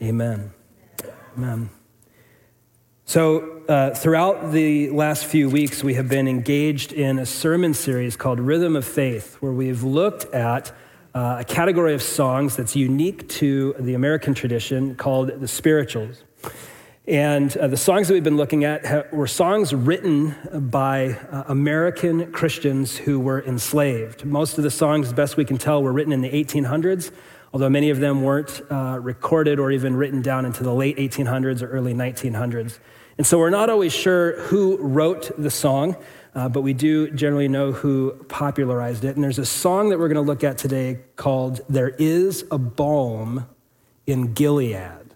Amen. Amen. So, uh, throughout the last few weeks, we have been engaged in a sermon series called Rhythm of Faith, where we've looked at uh, a category of songs that's unique to the American tradition called the spirituals. And uh, the songs that we've been looking at were songs written by uh, American Christians who were enslaved. Most of the songs, as best we can tell, were written in the 1800s although many of them weren't uh, recorded or even written down into the late 1800s or early 1900s. And so we're not always sure who wrote the song, uh, but we do generally know who popularized it. And there's a song that we're going to look at today called There Is a Balm in Gilead.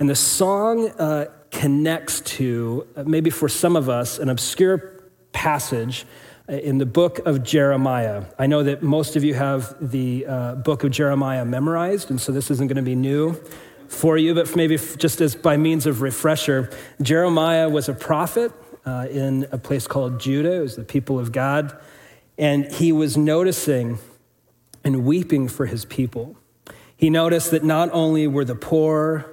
And the song uh, connects to, uh, maybe for some of us, an obscure passage in the book of Jeremiah. I know that most of you have the uh, book of Jeremiah memorized, and so this isn't going to be new for you, but maybe just as by means of refresher, Jeremiah was a prophet uh, in a place called Judah. It was the people of God. And he was noticing and weeping for his people. He noticed that not only were the poor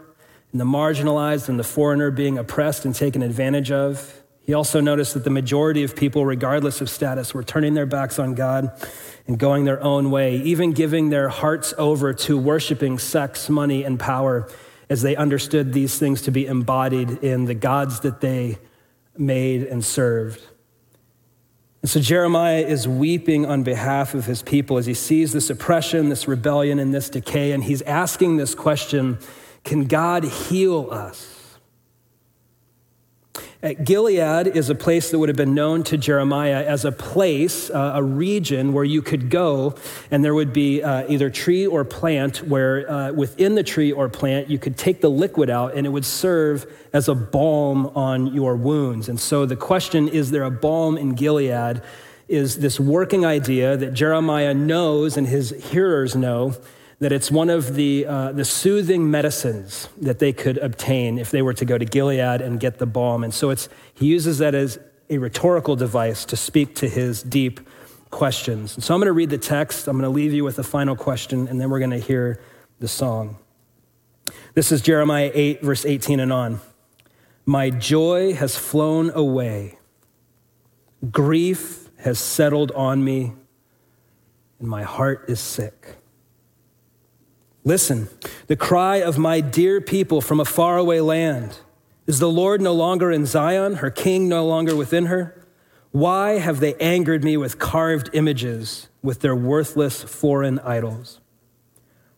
and the marginalized and the foreigner being oppressed and taken advantage of, he also noticed that the majority of people, regardless of status, were turning their backs on God and going their own way, even giving their hearts over to worshiping sex, money, and power as they understood these things to be embodied in the gods that they made and served. And so Jeremiah is weeping on behalf of his people as he sees this oppression, this rebellion, and this decay, and he's asking this question Can God heal us? Gilead is a place that would have been known to Jeremiah as a place, uh, a region where you could go, and there would be uh, either tree or plant, where uh, within the tree or plant you could take the liquid out and it would serve as a balm on your wounds. And so the question is there a balm in Gilead? Is this working idea that Jeremiah knows and his hearers know that it's one of the, uh, the soothing medicines that they could obtain if they were to go to Gilead and get the balm. And so it's, he uses that as a rhetorical device to speak to his deep questions. And so I'm going to read the text. I'm going to leave you with a final question, and then we're going to hear the song. This is Jeremiah 8, verse 18 and on. My joy has flown away, grief has settled on me, and my heart is sick. Listen, the cry of my dear people from a faraway land. Is the Lord no longer in Zion, her king no longer within her? Why have they angered me with carved images, with their worthless foreign idols?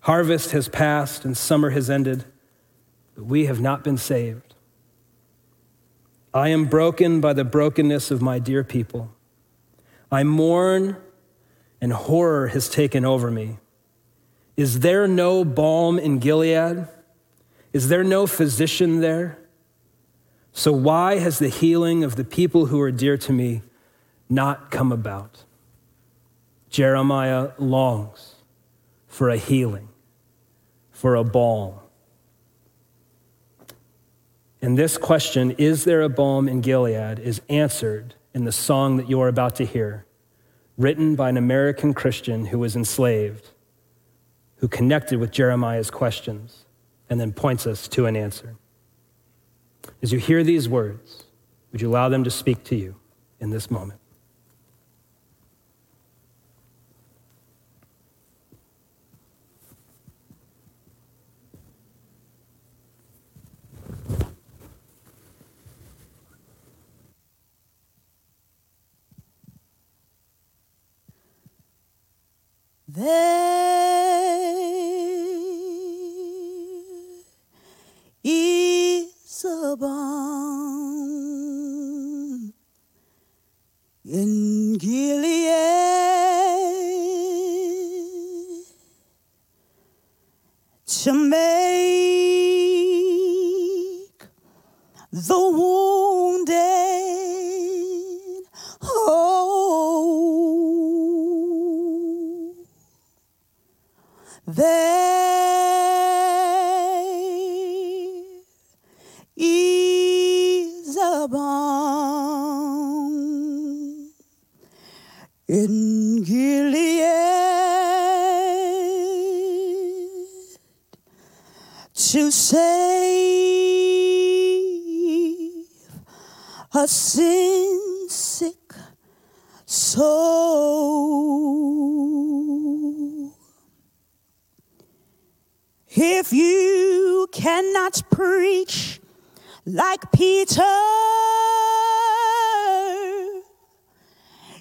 Harvest has passed and summer has ended, but we have not been saved. I am broken by the brokenness of my dear people. I mourn, and horror has taken over me. Is there no balm in Gilead? Is there no physician there? So, why has the healing of the people who are dear to me not come about? Jeremiah longs for a healing, for a balm. And this question, is there a balm in Gilead, is answered in the song that you're about to hear, written by an American Christian who was enslaved who connected with Jeremiah's questions and then points us to an answer. As you hear these words, would you allow them to speak to you in this moment? There is in Gilead to make the wounded soul. If you cannot preach like Peter,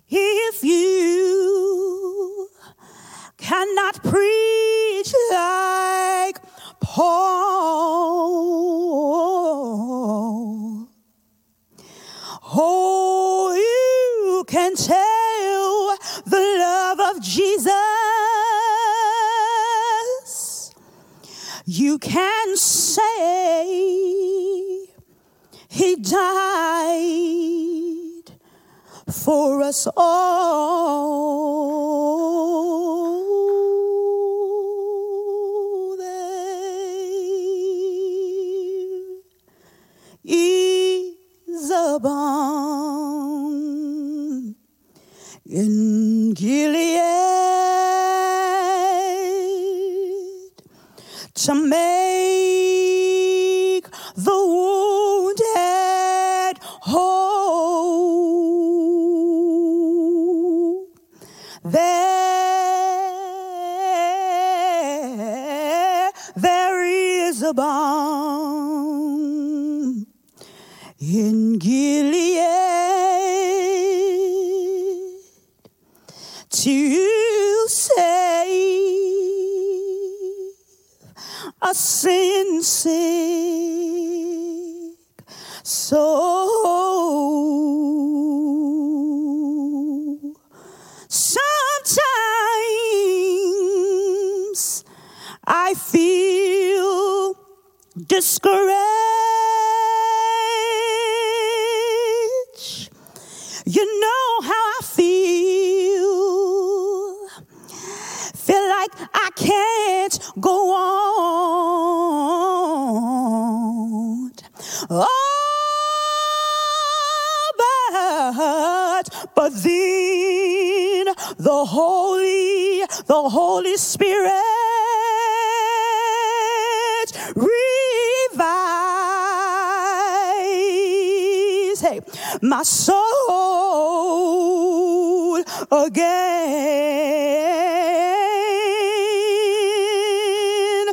if you cannot preach like Paul. you can say he died for us all. There is a balm in Gilead. shall make the wounded whole. There, there is a balm in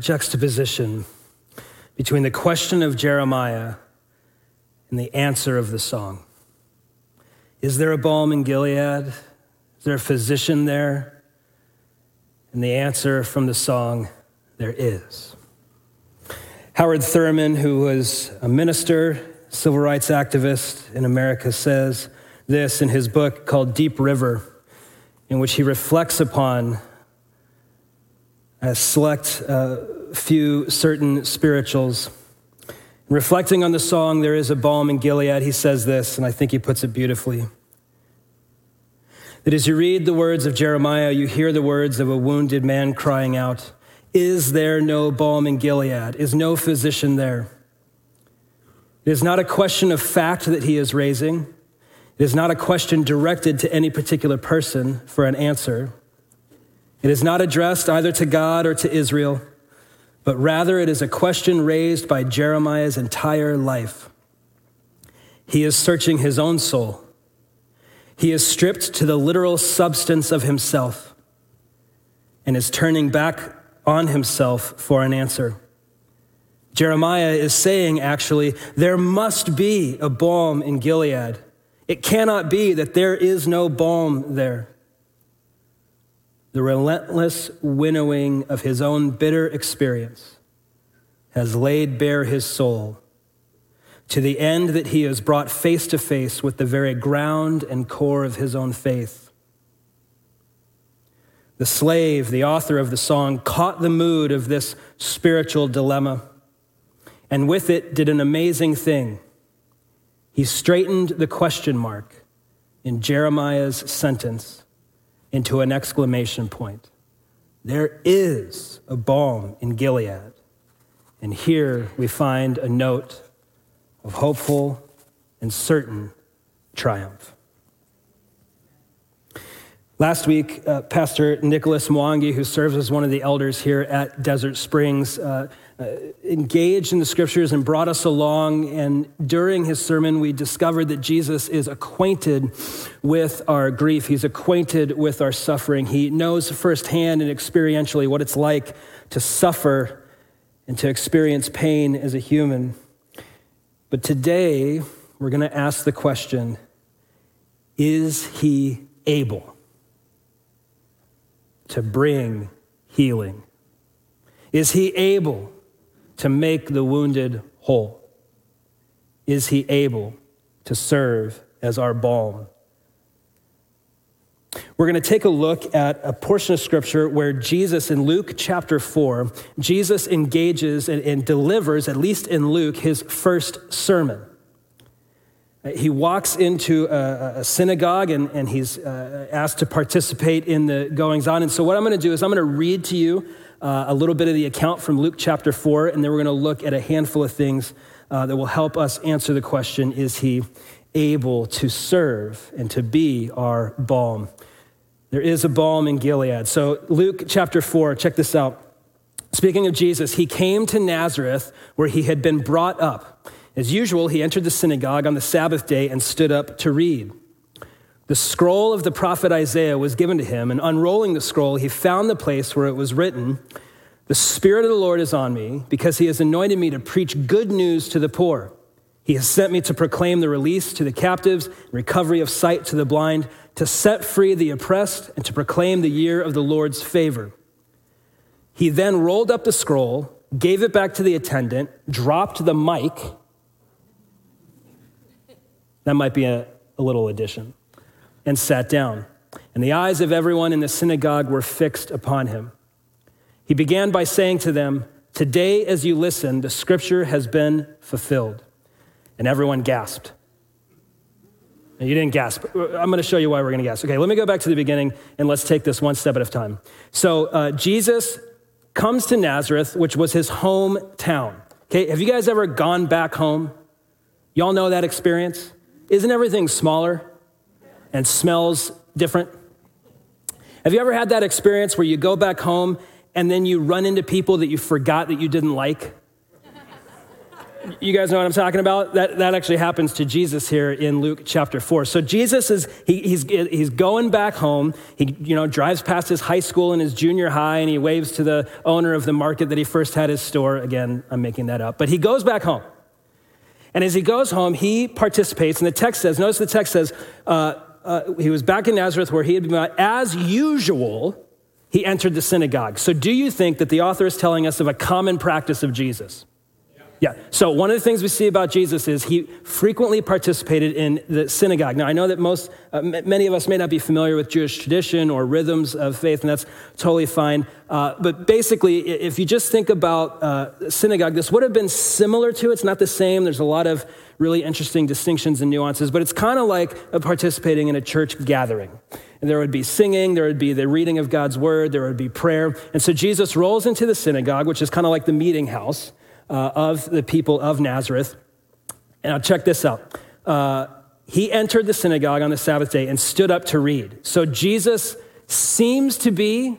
that juxtaposition between the question of Jeremiah and the answer of the song. Is there a balm in Gilead? Is there a physician there? And the answer from the song, there is. Howard Thurman, who was a minister, civil rights activist in America, says this in his book called Deep River, in which he reflects upon a select uh, few certain spirituals. Reflecting on the song, There is a Balm in Gilead, he says this, and I think he puts it beautifully. That as you read the words of Jeremiah, you hear the words of a wounded man crying out, Is there no balm in Gilead? Is no physician there? It is not a question of fact that he is raising. It is not a question directed to any particular person for an answer. It is not addressed either to God or to Israel, but rather it is a question raised by Jeremiah's entire life. He is searching his own soul. He is stripped to the literal substance of himself and is turning back on himself for an answer. Jeremiah is saying, actually, there must be a balm in Gilead. It cannot be that there is no balm there the relentless winnowing of his own bitter experience has laid bare his soul to the end that he is brought face to face with the very ground and core of his own faith. The slave, the author of the song, caught the mood of this spiritual dilemma and with it did an amazing thing. He straightened the question mark in Jeremiah's sentence into an exclamation point. There is a balm in Gilead. And here we find a note of hopeful and certain triumph. Last week, uh, Pastor Nicholas Mwangi, who serves as one of the elders here at Desert Springs, uh, Uh, engaged in the scriptures and brought us along. And during his sermon, we discovered that Jesus is acquainted with our grief. He's acquainted with our suffering. He knows firsthand and experientially what it's like to suffer and to experience pain as a human. But today, we're going to ask the question Is he able to bring healing? Is he able to make the wounded whole? Is he able to serve as our balm? We're going to take a look at a portion of scripture where Jesus, in Luke chapter 4, Jesus engages and, and delivers, at least in Luke, his first sermon. He walks into a, a synagogue and, and he's uh, asked to participate in the goings on. And so, what I'm going to do is, I'm going to read to you uh, a little bit of the account from Luke chapter 4, and then we're going to look at a handful of things uh, that will help us answer the question is he able to serve and to be our balm? There is a balm in Gilead. So, Luke chapter 4, check this out. Speaking of Jesus, he came to Nazareth where he had been brought up. As usual, he entered the synagogue on the Sabbath day and stood up to read. The scroll of the prophet Isaiah was given to him, and unrolling the scroll, he found the place where it was written, The Spirit of the Lord is on me, because he has anointed me to preach good news to the poor. He has sent me to proclaim the release to the captives, recovery of sight to the blind, to set free the oppressed, and to proclaim the year of the Lord's favor. He then rolled up the scroll, gave it back to the attendant, dropped the mic. That might be a, a little addition and sat down. And the eyes of everyone in the synagogue were fixed upon him. He began by saying to them, Today, as you listen, the scripture has been fulfilled. And everyone gasped. You didn't gasp. I'm going to show you why we're going to gasp. Okay, let me go back to the beginning and let's take this one step at a time. So, uh, Jesus comes to Nazareth, which was his hometown. Okay, have you guys ever gone back home? Y'all know that experience? Isn't everything smaller? And smells different? Have you ever had that experience where you go back home and then you run into people that you forgot that you didn't like? You guys know what I'm talking about? That, that actually happens to Jesus here in Luke chapter 4. So Jesus is, he, he's, he's going back home. He, you know, drives past his high school and his junior high, and he waves to the owner of the market that he first had his store. Again, I'm making that up. But he goes back home. And as he goes home, he participates, and the text says, notice the text says, uh, uh, he was back in Nazareth where he had been, as usual, he entered the synagogue. So do you think that the author is telling us of a common practice of Jesus? Yeah. So one of the things we see about Jesus is he frequently participated in the synagogue. Now I know that most, uh, many of us may not be familiar with Jewish tradition or rhythms of faith, and that's totally fine. Uh, but basically, if you just think about uh, synagogue, this would have been similar to. It's not the same. There's a lot of really interesting distinctions and nuances, but it's kind of like participating in a church gathering. And there would be singing, there would be the reading of God's word, there would be prayer. And so Jesus rolls into the synagogue, which is kind of like the meeting house uh, of the people of Nazareth. And I'll check this out. Uh, he entered the synagogue on the Sabbath day and stood up to read. So Jesus seems to be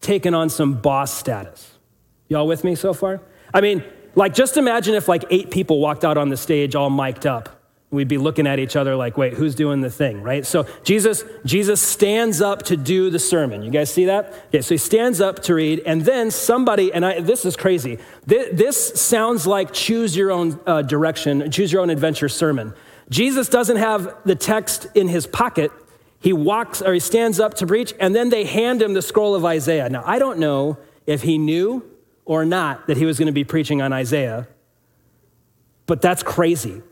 taking on some boss status. Y'all with me so far? I mean, like, just imagine if like eight people walked out on the stage all mic'd up we'd be looking at each other like wait who's doing the thing right? So jesus jesus stands up to do the sermon. You guys see that? Okay so he stands up to read and then somebody and I, this is crazy. This, this sounds like choose your own uh, direction choose your own adventure sermon. Jesus doesn't have the text in his pocket. He walks or he stands up to preach and then they hand him the scroll of isaiah. Now i don't know if he knew or not that he was going to be preaching on isaiah but that's crazy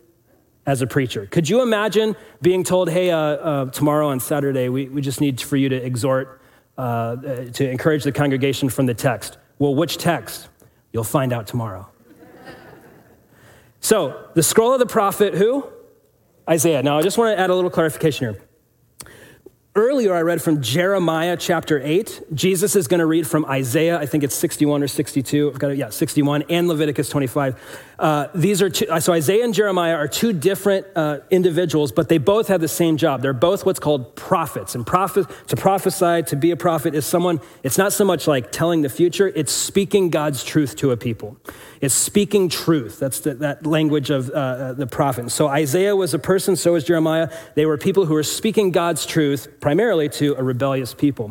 as a preacher. Could you imagine being told, hey, uh, uh, tomorrow on Saturday, we, we just need for you to exhort, uh, to encourage the congregation from the text? Well, which text? You'll find out tomorrow. so, the scroll of the prophet, who? Isaiah. Now, I just want to add a little clarification here. Earlier, I read from Jeremiah chapter 8. Jesus is going to read from Isaiah, I think it's 61 or 62. I've got it, yeah, 61, and Leviticus 25. Uh, these are two, so Isaiah and Jeremiah are two different uh, individuals, but they both have the same job. They're both what's called prophets. And prophet, to prophesy, to be a prophet, is someone, it's not so much like telling the future, it's speaking God's truth to a people It's speaking truth. That's the, that language of uh, uh, the prophet. So Isaiah was a person, so was Jeremiah. They were people who were speaking God's truth primarily to a rebellious people.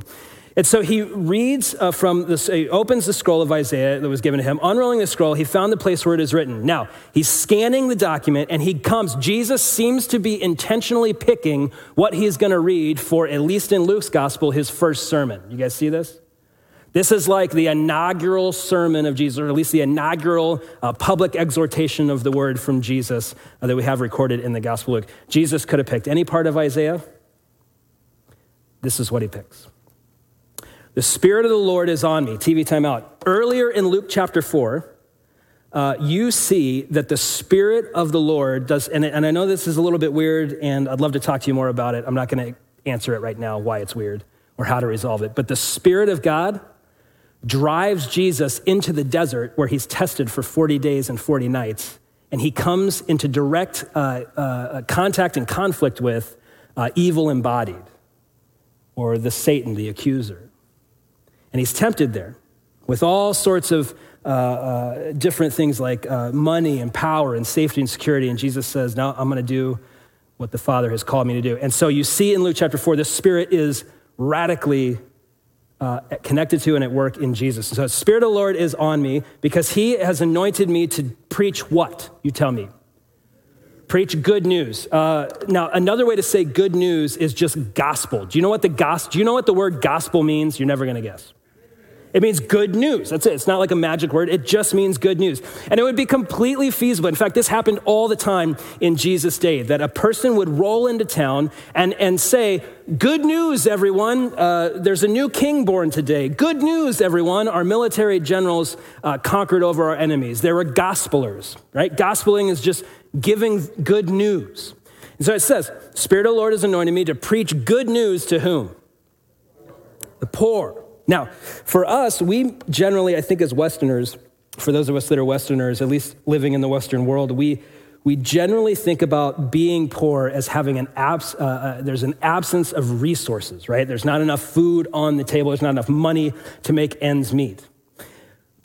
And so he reads uh, from this, he opens the scroll of Isaiah that was given to him. Unrolling the scroll, he found the place where it is written. Now, he's scanning the document and he comes. Jesus seems to be intentionally picking what he's going to read for, at least in Luke's gospel, his first sermon. You guys see this? This is like the inaugural sermon of Jesus, or at least the inaugural uh, public exhortation of the word from Jesus uh, that we have recorded in the Gospel Luke. Jesus could have picked any part of Isaiah. This is what he picks. The Spirit of the Lord is on me. TV timeout. Earlier in Luke chapter 4, uh, you see that the Spirit of the Lord does, and, and I know this is a little bit weird, and I'd love to talk to you more about it. I'm not going to answer it right now, why it's weird or how to resolve it. But the Spirit of God drives Jesus into the desert where he's tested for 40 days and 40 nights. And he comes into direct uh, uh, contact and conflict with uh, evil embodied, or the Satan, the accuser. And he's tempted there with all sorts of uh, uh, different things like uh, money and power and safety and security. And Jesus says, Now I'm going to do what the Father has called me to do. And so you see in Luke chapter 4, the Spirit is radically uh, connected to and at work in Jesus. So, Spirit of the Lord is on me because He has anointed me to preach what? You tell me. Preach good news. Uh, now, another way to say good news is just gospel. Do you know what the gospel? Do you know what the word gospel means? You're never going to guess. It means good news. That's it. It's not like a magic word. It just means good news. And it would be completely feasible. In fact, this happened all the time in Jesus' day that a person would roll into town and, and say, Good news, everyone. Uh, there's a new king born today. Good news, everyone. Our military generals uh, conquered over our enemies. They were gospelers, right? Gospeling is just giving good news. And so it says, Spirit of the Lord has anointed me to preach good news to whom? The poor now, for us, we generally, I think, as Westerners, for those of us that are Westerners, at least living in the Western world, we, we generally think about being poor as having an abs- uh, uh, there's an absence of resources, right? There's not enough food on the table, there's not enough money to make ends meet.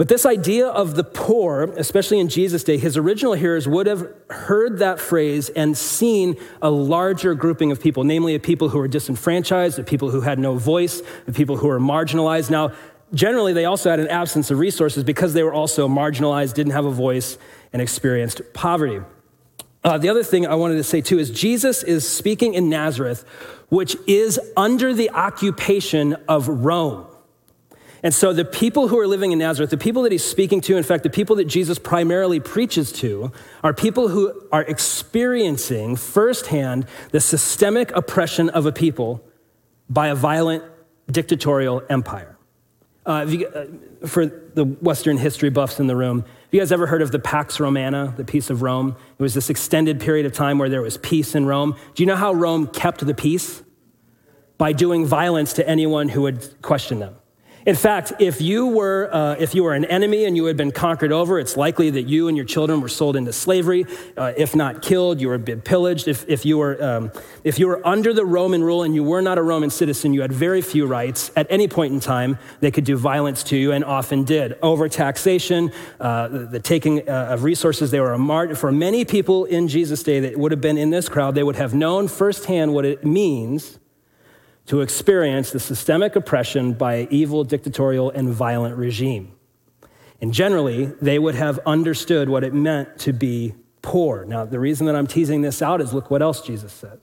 But this idea of the poor, especially in Jesus' day, his original hearers would have heard that phrase and seen a larger grouping of people, namely, of people who were disenfranchised, of people who had no voice, of people who were marginalized. Now, generally, they also had an absence of resources because they were also marginalized, didn't have a voice, and experienced poverty. Uh, the other thing I wanted to say too is Jesus is speaking in Nazareth, which is under the occupation of Rome. And so the people who are living in Nazareth, the people that he's speaking to, in fact, the people that Jesus primarily preaches to, are people who are experiencing firsthand the systemic oppression of a people by a violent dictatorial empire. Uh, you, uh, for the Western history buffs in the room, have you guys ever heard of the Pax Romana, the peace of Rome? It was this extended period of time where there was peace in Rome. Do you know how Rome kept the peace? By doing violence to anyone who would question them. In fact, if you were uh, if you were an enemy and you had been conquered over, it's likely that you and your children were sold into slavery. Uh, if not killed, you were pillaged. If, if you were um, if you were under the Roman rule and you were not a Roman citizen, you had very few rights. At any point in time, they could do violence to you, and often did. Over taxation, uh, the, the, taking uh, of resources. They were a mart for many people in Jesus' day that would have been in this crowd. They would have known firsthand what it means to experience the systemic oppression by an evil, dictatorial, and violent regime. And generally, they would have understood what it meant to be poor. Now, the reason that I'm teasing this out is look what else Jesus says.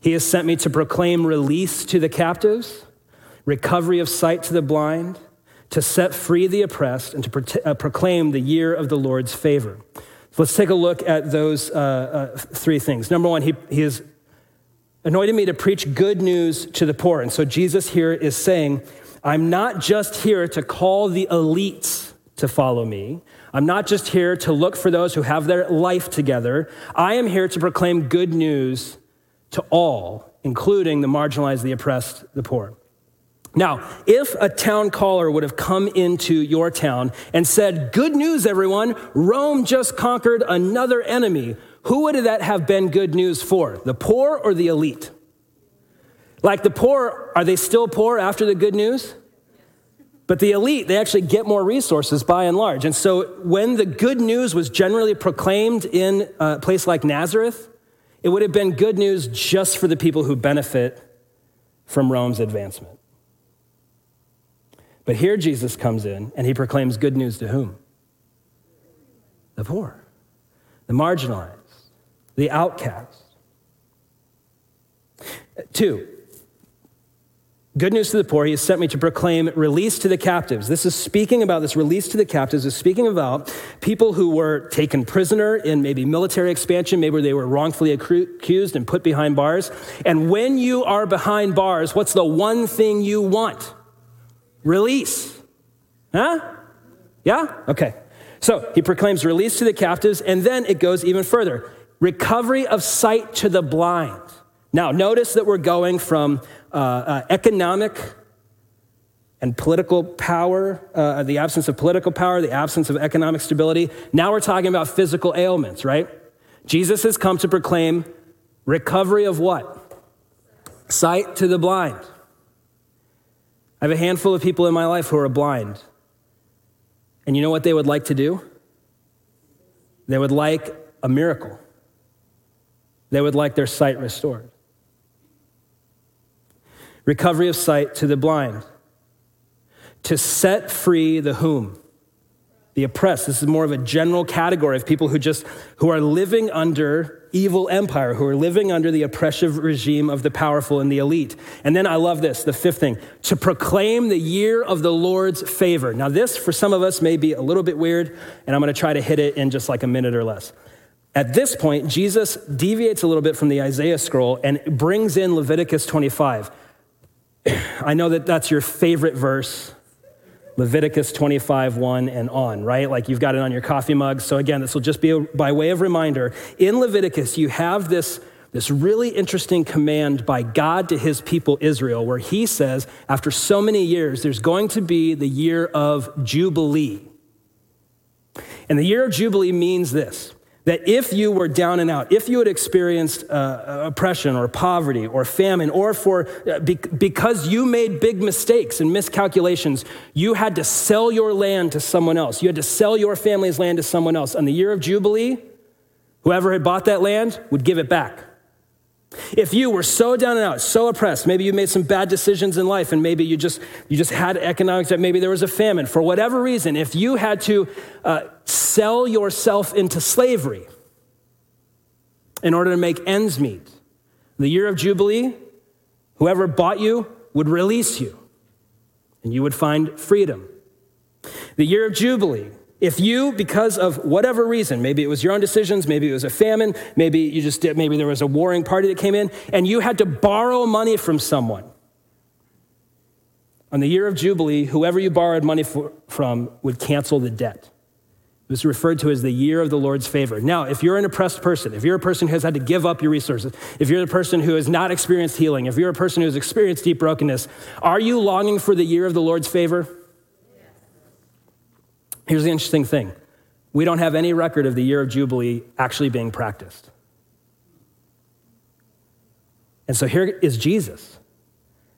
He has sent me to proclaim release to the captives, recovery of sight to the blind, to set free the oppressed, and to pro- uh, proclaim the year of the Lord's favor. So let's take a look at those uh, uh, three things. Number one, he, he is anointed me to preach good news to the poor. And so Jesus here is saying, I'm not just here to call the elites to follow me. I'm not just here to look for those who have their life together. I am here to proclaim good news to all, including the marginalized, the oppressed, the poor. Now, if a town caller would have come into your town and said, Good news, everyone, Rome just conquered another enemy, who would that have been good news for? The poor or the elite? Like the poor, are they still poor after the good news? But the elite, they actually get more resources by and large. And so when the good news was generally proclaimed in a place like Nazareth, it would have been good news just for the people who benefit from Rome's advancement. But here Jesus comes in and he proclaims good news to whom? The poor, the marginalized the outcast. Two, good news to the poor. He has sent me to proclaim release to the captives. This is speaking about this release to the captives, is speaking about people who were taken prisoner in maybe military expansion, maybe they were wrongfully accused and put behind bars. And when you are behind bars, what's the one thing you want? Release. Huh? Yeah? Okay. So he proclaims release to the captives, and then it goes even further recovery of sight to the blind. Now, notice that we're going from uh, uh, economic and political power, uh, the absence of political power, the absence of economic stability. Now we're talking about physical ailments, right? Jesus has come to proclaim recovery of what? Sight to the blind. I have a handful of people in my life who are blind. And you know what they would like to do? They would like a miracle. They would like their sight restored. Recovery of sight to the blind. To set free the whom? The oppressed. This is more of a general category of people who just who are living under evil empire, who are living under the oppressive regime of the powerful and the elite. And then I love this, the fifth thing, to proclaim the year of the Lord's favor. Now, this for some of us may be a little bit weird, and I'm to try to hit it in just like a minute or less. At this point, Jesus deviates a little bit from the Isaiah scroll and brings in Leviticus 25. I know that that's your favorite verse, Leviticus 25, 1 and on, right? Like you've got it on your coffee mug. So again, this will just be by way of reminder. In Leviticus, you have this, this really interesting command by God to his people Israel, where he says, after so many years, there's going to be the year of Jubilee. And the year of Jubilee means this that if you were down and out, if you had experienced uh, oppression or poverty or famine, or for uh, be, because you made big mistakes and miscalculations, you had to sell your land to someone else. You had to sell your family's land to someone else. On the year of Jubilee, whoever had bought that land would give it back. If you were so down and out, so oppressed, maybe you made some bad decisions in life and maybe you just, you just had economics, maybe there was a famine, for whatever reason, if you had to uh, sell yourself into slavery in order to make ends meet, the year of Jubilee, whoever bought you would release you and you would find freedom. The year of Jubilee, if you, because of whatever reason, maybe it was your own decisions, maybe it was a famine, maybe you just did, maybe there was a warring party that came in, and you had to borrow money from someone. On the year of Jubilee, whoever you borrowed money for, from would cancel the debt. It was referred to as the year of the Lord's favor. Now, if you're an oppressed person, if you're a person who has had to give up your resources, if you're the person who has not experienced healing, if you're a person who has experienced deep brokenness, are you longing for the year of the Lord's favor? Here's the interesting thing we don't have any record of the year of Jubilee actually being practiced. And so here is Jesus.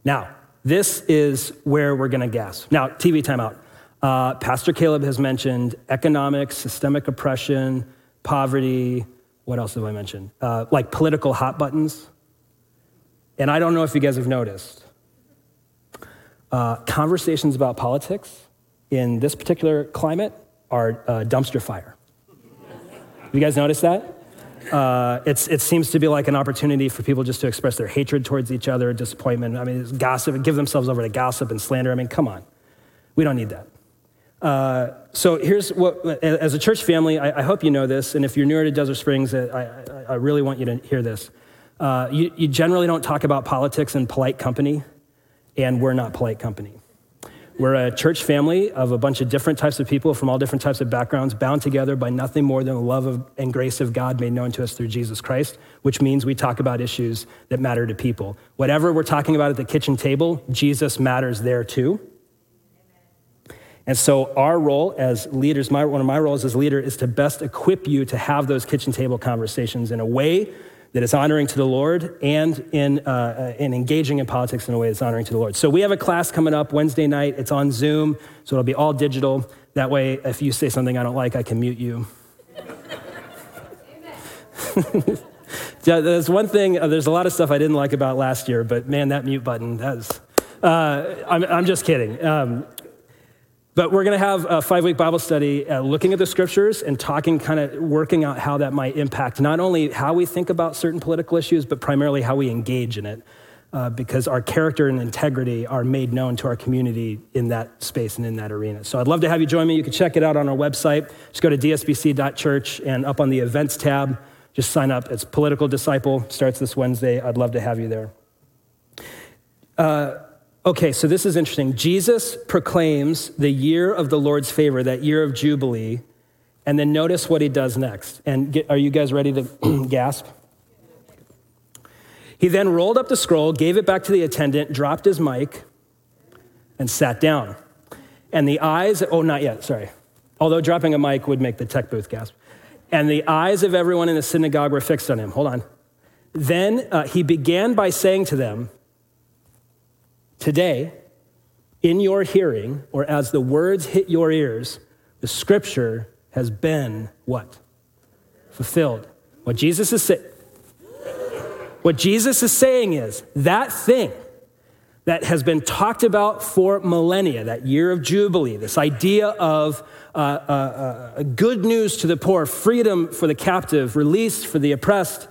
Now, this is where we're going to gasp. Now, TV timeout. Uh, Pastor Caleb has mentioned economics, systemic oppression, poverty. What else have I mentioned? Uh, like political hot buttons. And I don't know if you guys have noticed. Uh, conversations about politics in this particular climate are uh, dumpster fire. You guys notice that? Uh, it seems to be like an opportunity for people just to express their hatred towards each other, disappointment. I mean, gossip, give themselves over to gossip and slander. I mean, come on. We don't need that. Uh, so here's what, as a church family, I, I, hope you know this, and if you're newer to Desert Springs, I, I, I really want you to hear this. Uh, you, you generally don't talk about politics in polite company, and we're not polite company. We're a church family of a bunch of different types of people from all different types of backgrounds, bound together by nothing more than the love of, and grace of God made known to us through Jesus Christ, which means we talk about issues that matter to people. Whatever we're talking about at the kitchen table, Jesus matters there too. And so, our role as leaders, my, one of my roles as leader, is to best equip you to have those kitchen table conversations in a way that is honoring to the Lord and in, uh, in engaging in politics in a way that's honoring to the Lord. So we have a class coming up Wednesday night. It's on Zoom, so it'll be all digital. That way, if you say something I don't like, I can mute you. there's one thing, uh, there's a lot of stuff I didn't like about last year, but man, that mute button, that's, uh, I'm, I'm, just kidding. Um, but we're going to have a five week Bible study uh, looking at the scriptures and talking, kind of working out how that might impact not only how we think about certain political issues, but primarily how we engage in it. Uh, because our character and integrity are made known to our community in that space and in that arena. So I'd love to have you join me. You can check it out on our website. Just go to dsbc.church and up on the events tab, just sign up. It's Political Disciple, starts this Wednesday. I'd love to have you there. Uh, Okay, so this is interesting. Jesus proclaims the year of the Lord's favor, that year of Jubilee, and then notice what he does next. And get, are you guys ready to gasp? He then rolled up the scroll, gave it back to the attendant, dropped his mic, and sat down. And the eyes, oh, not yet, sorry. Although dropping a mic would make the tech booth gasp. And the eyes of everyone in the synagogue were fixed on him. Hold on. Then uh, he began by saying to them, Today, in your hearing, or as the words hit your ears, the scripture has been what? Fulfilled. What Jesus is saying. What Jesus is saying is that thing that has been talked about for millennia, that year of Jubilee, this idea of uh, uh, uh, good news to the poor, freedom for the captive, release for the oppressed,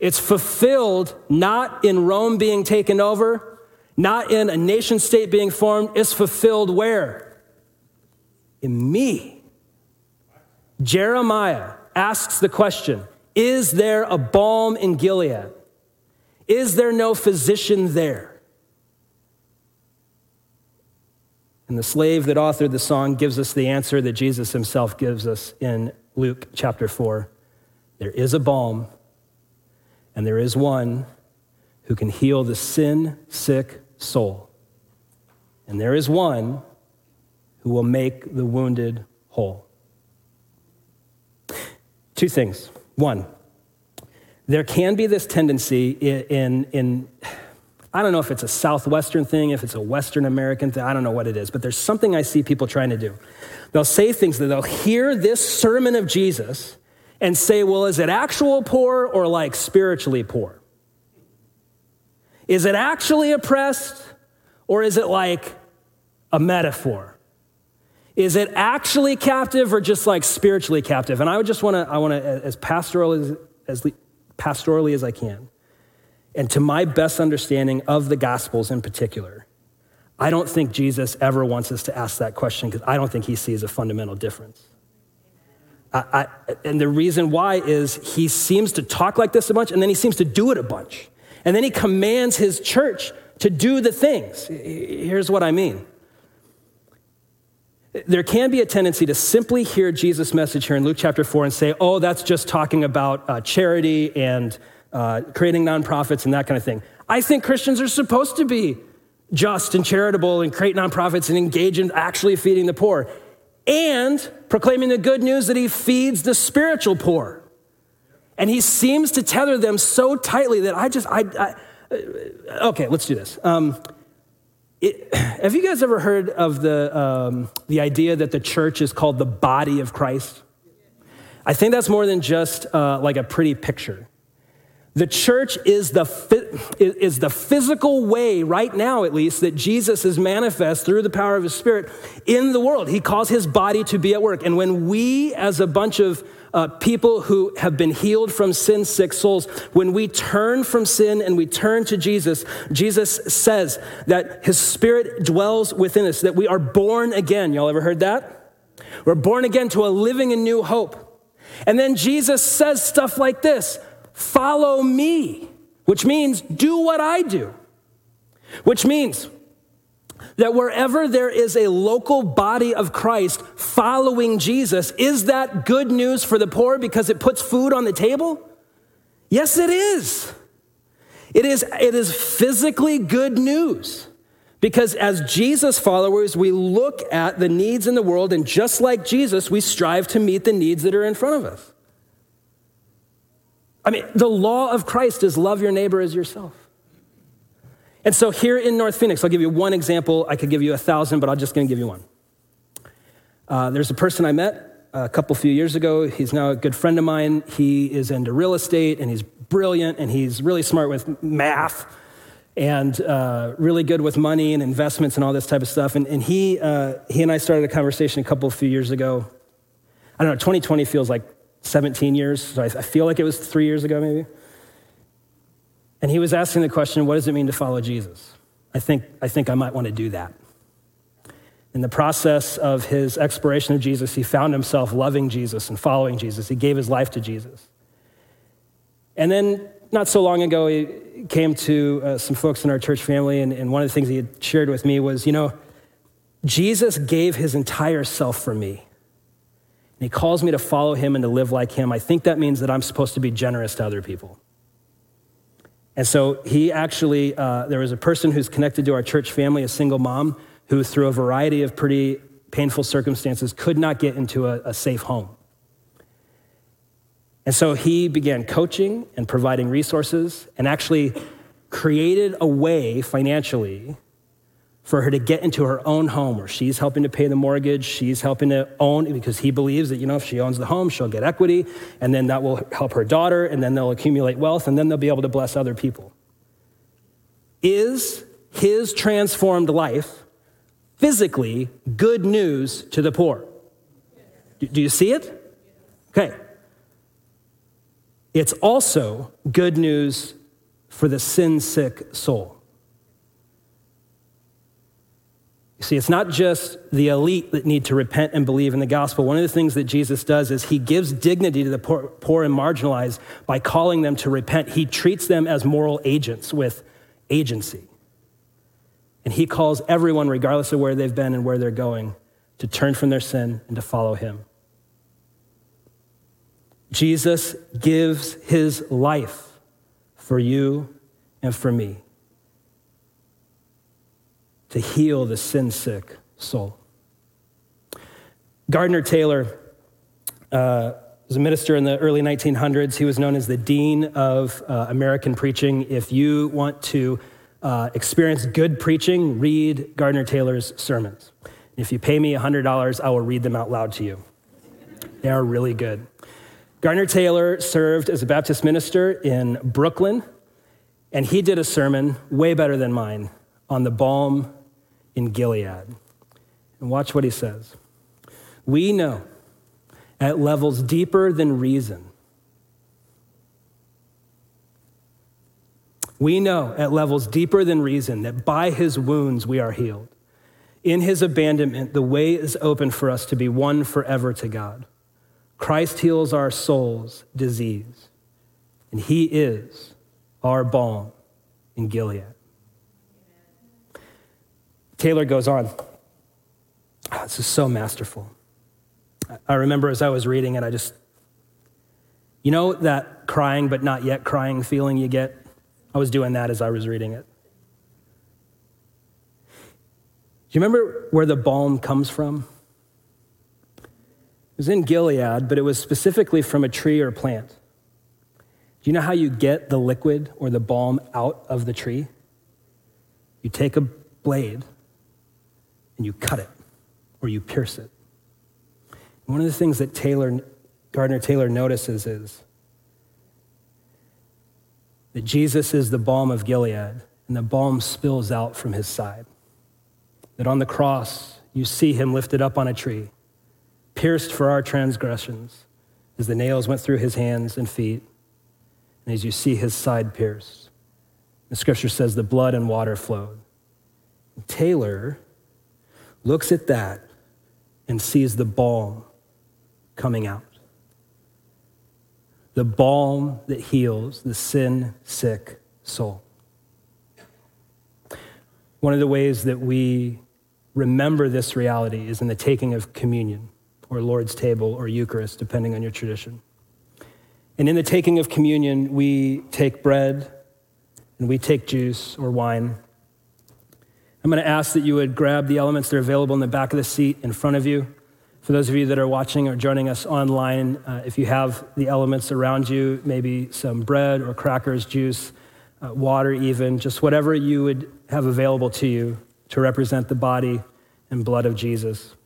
it's fulfilled not in Rome being taken over, not in a nation state being formed, it's fulfilled where? In me. Jeremiah asks the question Is there a balm in Gilead? Is there no physician there? And the slave that authored the song gives us the answer that Jesus himself gives us in Luke chapter 4. There is a balm, and there is one who can heal the sin sick soul. And there is one who will make the wounded whole. Two things. One, there can be this tendency in, in, I don't know if it's a Southwestern thing, if it's a Western American thing, I don't know what it is, but there's something I see people trying to do. They'll say things that they'll hear this sermon of Jesus and say, well, is it actual poor or like spiritually poor? Is it actually oppressed or is it like a metaphor? Is it actually captive or just like spiritually captive? And I would just want to, I want to, as pastoral as, as pastorally as I can, and to my best understanding of the Gospels in particular, I don't think Jesus ever wants us to ask that question because I don't think he sees a fundamental difference. I, I, and the reason why is he seems to talk like this a bunch and then he seems to do it a bunch. And then he commands his church to do the things. Here's what I mean. There can be a tendency to simply hear Jesus' message here in Luke chapter 4 and say, oh, that's just talking about uh, charity and uh, creating nonprofits and that kind of thing. I think Christians are supposed to be just and charitable and create nonprofits and engage in actually feeding the poor and proclaiming the good news that he feeds the spiritual poor. And he seems to tether them so tightly that I just, I, I uh, okay, let's do this. Um, it, have you guys ever heard of the, um, the idea that the church is called the body of Christ? I think that's more than just uh, like a pretty picture. The church is the, is the physical way, right now at least, that Jesus is manifest through the power of his spirit in the world. He calls his body to be at work. And when we, as a bunch of uh, people who have been healed from sin sick souls, when we turn from sin and we turn to Jesus, Jesus says that his spirit dwells within us, that we are born again. Y'all ever heard that? We're born again to a living and new hope. And then Jesus says stuff like this follow me, which means do what I do, which means that wherever there is a local body of Christ following Jesus, is that good news for the poor because it puts food on the table? Yes, it is. It is, it is physically good news. Because as Jesus followers, we look at the needs in the world, and just like Jesus, we strive to meet the needs that are in front of us. I mean, the law of Christ is love your neighbor as yourself. And so here in North Phoenix, I'll give you one example. I could give you a thousand, but I'm just going to give you one. Uh, there's a person I met a couple few years ago. He's now a good friend of mine. He is into real estate and he's brilliant and he's really smart with math and uh, really good with money and investments and all this type of stuff. And, and he, uh, he and I started a conversation a couple few years ago. I don't know, 2020 feels like 17 years. So I, I feel like it was three years ago, maybe. And he was asking the question, what does it mean to follow Jesus? I think, I think I might want to do that. In the process of his exploration of Jesus, he found himself loving Jesus and following Jesus. He gave his life to Jesus. And then, not so long ago, he came to uh, some folks in our church family, and, and one of the things he had shared with me was, you know, Jesus gave his entire self for me and he calls me to follow him and to live like him, I think that means that I'm supposed to be generous to other people. And so he actually, uh, there was a person who's connected to our church family, a single mom, who through a variety of pretty painful circumstances could not get into a, a safe home. And so he began coaching and providing resources and actually created a way financially for her to get into her own home where she's helping to pay the mortgage, she's helping to own, because he believes that, you know, if she owns the home, she'll get equity, and then that will help her daughter, and then they'll accumulate wealth, and then they'll be able to bless other people. Is his transformed life physically good news to the poor? Do you see it? Okay. It's also good news for the sin sick soul. You see, it's not just the elite that need to repent and believe in the gospel. One of the things that Jesus does is he gives dignity to the poor, poor, and marginalized by calling them to repent. He treats them as moral agents with agency. And he calls everyone, regardless of where they've been and where they're going, to turn from their sin and to follow him. Jesus gives his life for you and for me to heal the sin sick soul. Gardner Taylor, uh, was a minister in the early 1900s. He was known as the dean of uh, American preaching. If you want to uh, experience good preaching, read Gardner Taylor's sermons. If you pay me $100, I will read them out loud to you. They are really good. Gardner Taylor served as a Baptist minister in Brooklyn, and he did a sermon way better than mine on the balm in Gilead. And watch what he says. We know at levels deeper than reason. We know at levels deeper than reason that by his wounds we are healed. In his abandonment, the way is open for us to be one forever to God. Christ heals our soul's disease, and he is our balm in Gilead. Taylor goes on. Oh, this is so masterful. I remember as I was reading it, I just, you know, that crying but not yet crying feeling you get? I was doing that as I was reading it. Do you remember where the balm comes from? It was in Gilead, but it was specifically from a tree or plant. Do you know how you get the liquid or the balm out of the tree? You take a blade and you cut it or you pierce it. One of the things that Taylor, Gardner Taylor notices is that Jesus is the balm of Gilead, and the balm spills out from his side. That on the cross, you see him lifted up on a tree, pierced for our transgressions, as the nails went through his hands and feet, and as you see his side pierced. The scripture says the blood and water flowed. Taylor looks at that and sees the balm coming out. The balm that heals the sin sick soul. One of the ways that we remember this reality is in the taking of communion or Lord's table or Eucharist, depending on your tradition. And in the taking of communion, we take bread and we take juice or wine. I'm going to ask that you would grab the elements that are available in the back of the seat in front of you. For those of you that are watching or joining us online, uh, if you have the elements around you, maybe some bread or crackers, juice, uh, water, even, just whatever you would have available to you to represent the body and blood of Jesus.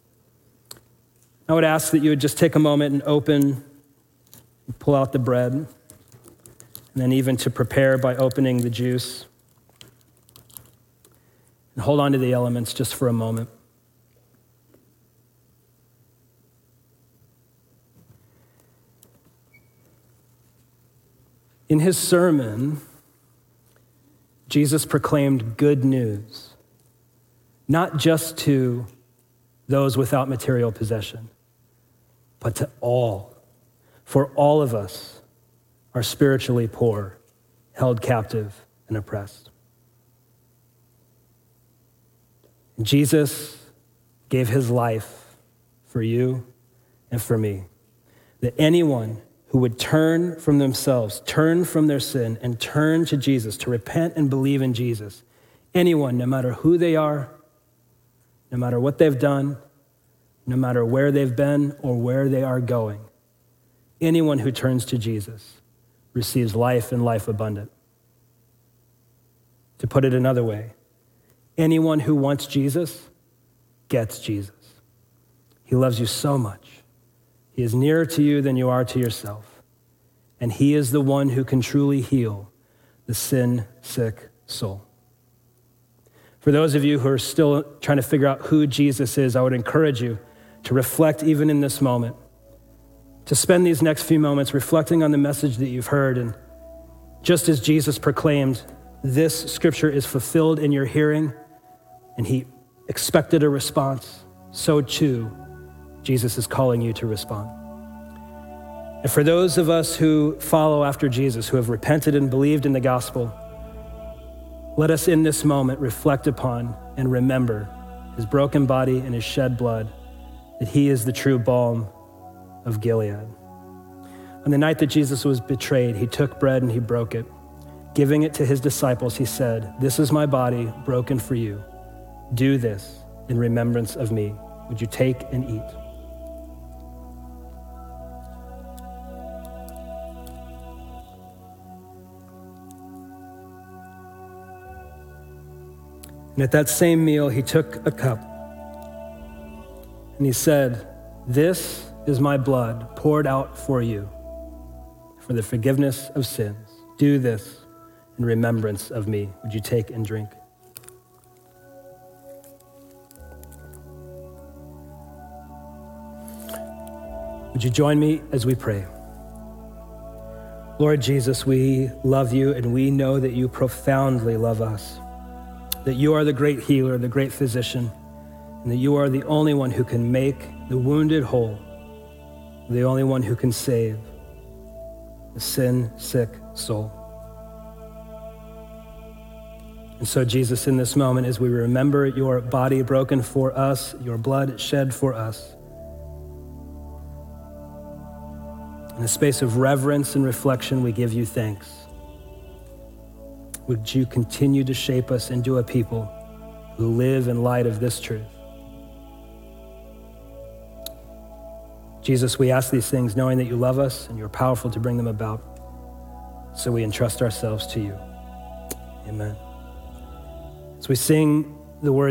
I would ask that you would just take a moment and open, pull out the bread, and then even to prepare by opening the juice. And hold on to the elements just for a moment. In his sermon, Jesus proclaimed good news, not just to those without material possession, but to all. For all of us are spiritually poor, held captive, and oppressed. And Jesus gave his life for you and for me, that anyone who would turn from themselves, turn from their sin, and turn to Jesus, to repent and believe in Jesus. Anyone, no matter who they are, no matter what they've done, no matter where they've been or where they are going, anyone who turns to Jesus receives life and life abundant. To put it another way, anyone who wants Jesus gets Jesus. He loves you so much he is nearer to you than you are to yourself. And He is the one who can truly heal the sin sick soul. For those of you who are still trying to figure out who Jesus is, I would encourage you to reflect even in this moment, to spend these next few moments reflecting on the message that you've heard. And just as Jesus proclaimed, this scripture is fulfilled in your hearing, and he expected a response, so too Jesus is calling you to respond. And for those of us who follow after Jesus, who have repented and believed in the gospel, let us in this moment reflect upon and remember his broken body and his shed blood, that he is the true balm of Gilead. On the night that Jesus was betrayed, he took bread and he broke it. Giving it to his disciples, he said, This is my body broken for you. Do this in remembrance of me. Would you take and eat? And at that same meal, he took a cup and he said, This is my blood poured out for you for the forgiveness of sins. Do this in remembrance of me. Would you take and drink? Would you join me as we pray? Lord Jesus, we love you and we know that you profoundly love us, that you are the great healer, the great physician, and that you are the only one who can make the wounded whole, the only one who can save the sin sick soul. And so, Jesus, in this moment, as we remember your body broken for us, your blood shed for us, In a space of reverence and reflection, we give you thanks. Would you continue to shape us into a people who live in light of this truth? Jesus, we ask these things knowing that you love us and you're powerful to bring them about. So we entrust ourselves to you. Amen. As we sing the words,